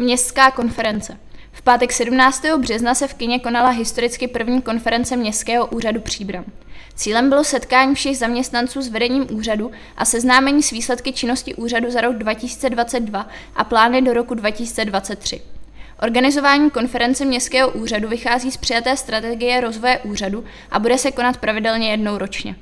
Městská konference. V pátek 17. března se v kině konala historicky první konference Městského úřadu Příbram. Cílem bylo setkání všech zaměstnanců s vedením úřadu a seznámení s výsledky činnosti úřadu za rok 2022 a plány do roku 2023. Organizování konference Městského úřadu vychází z přijaté strategie rozvoje úřadu a bude se konat pravidelně jednou ročně.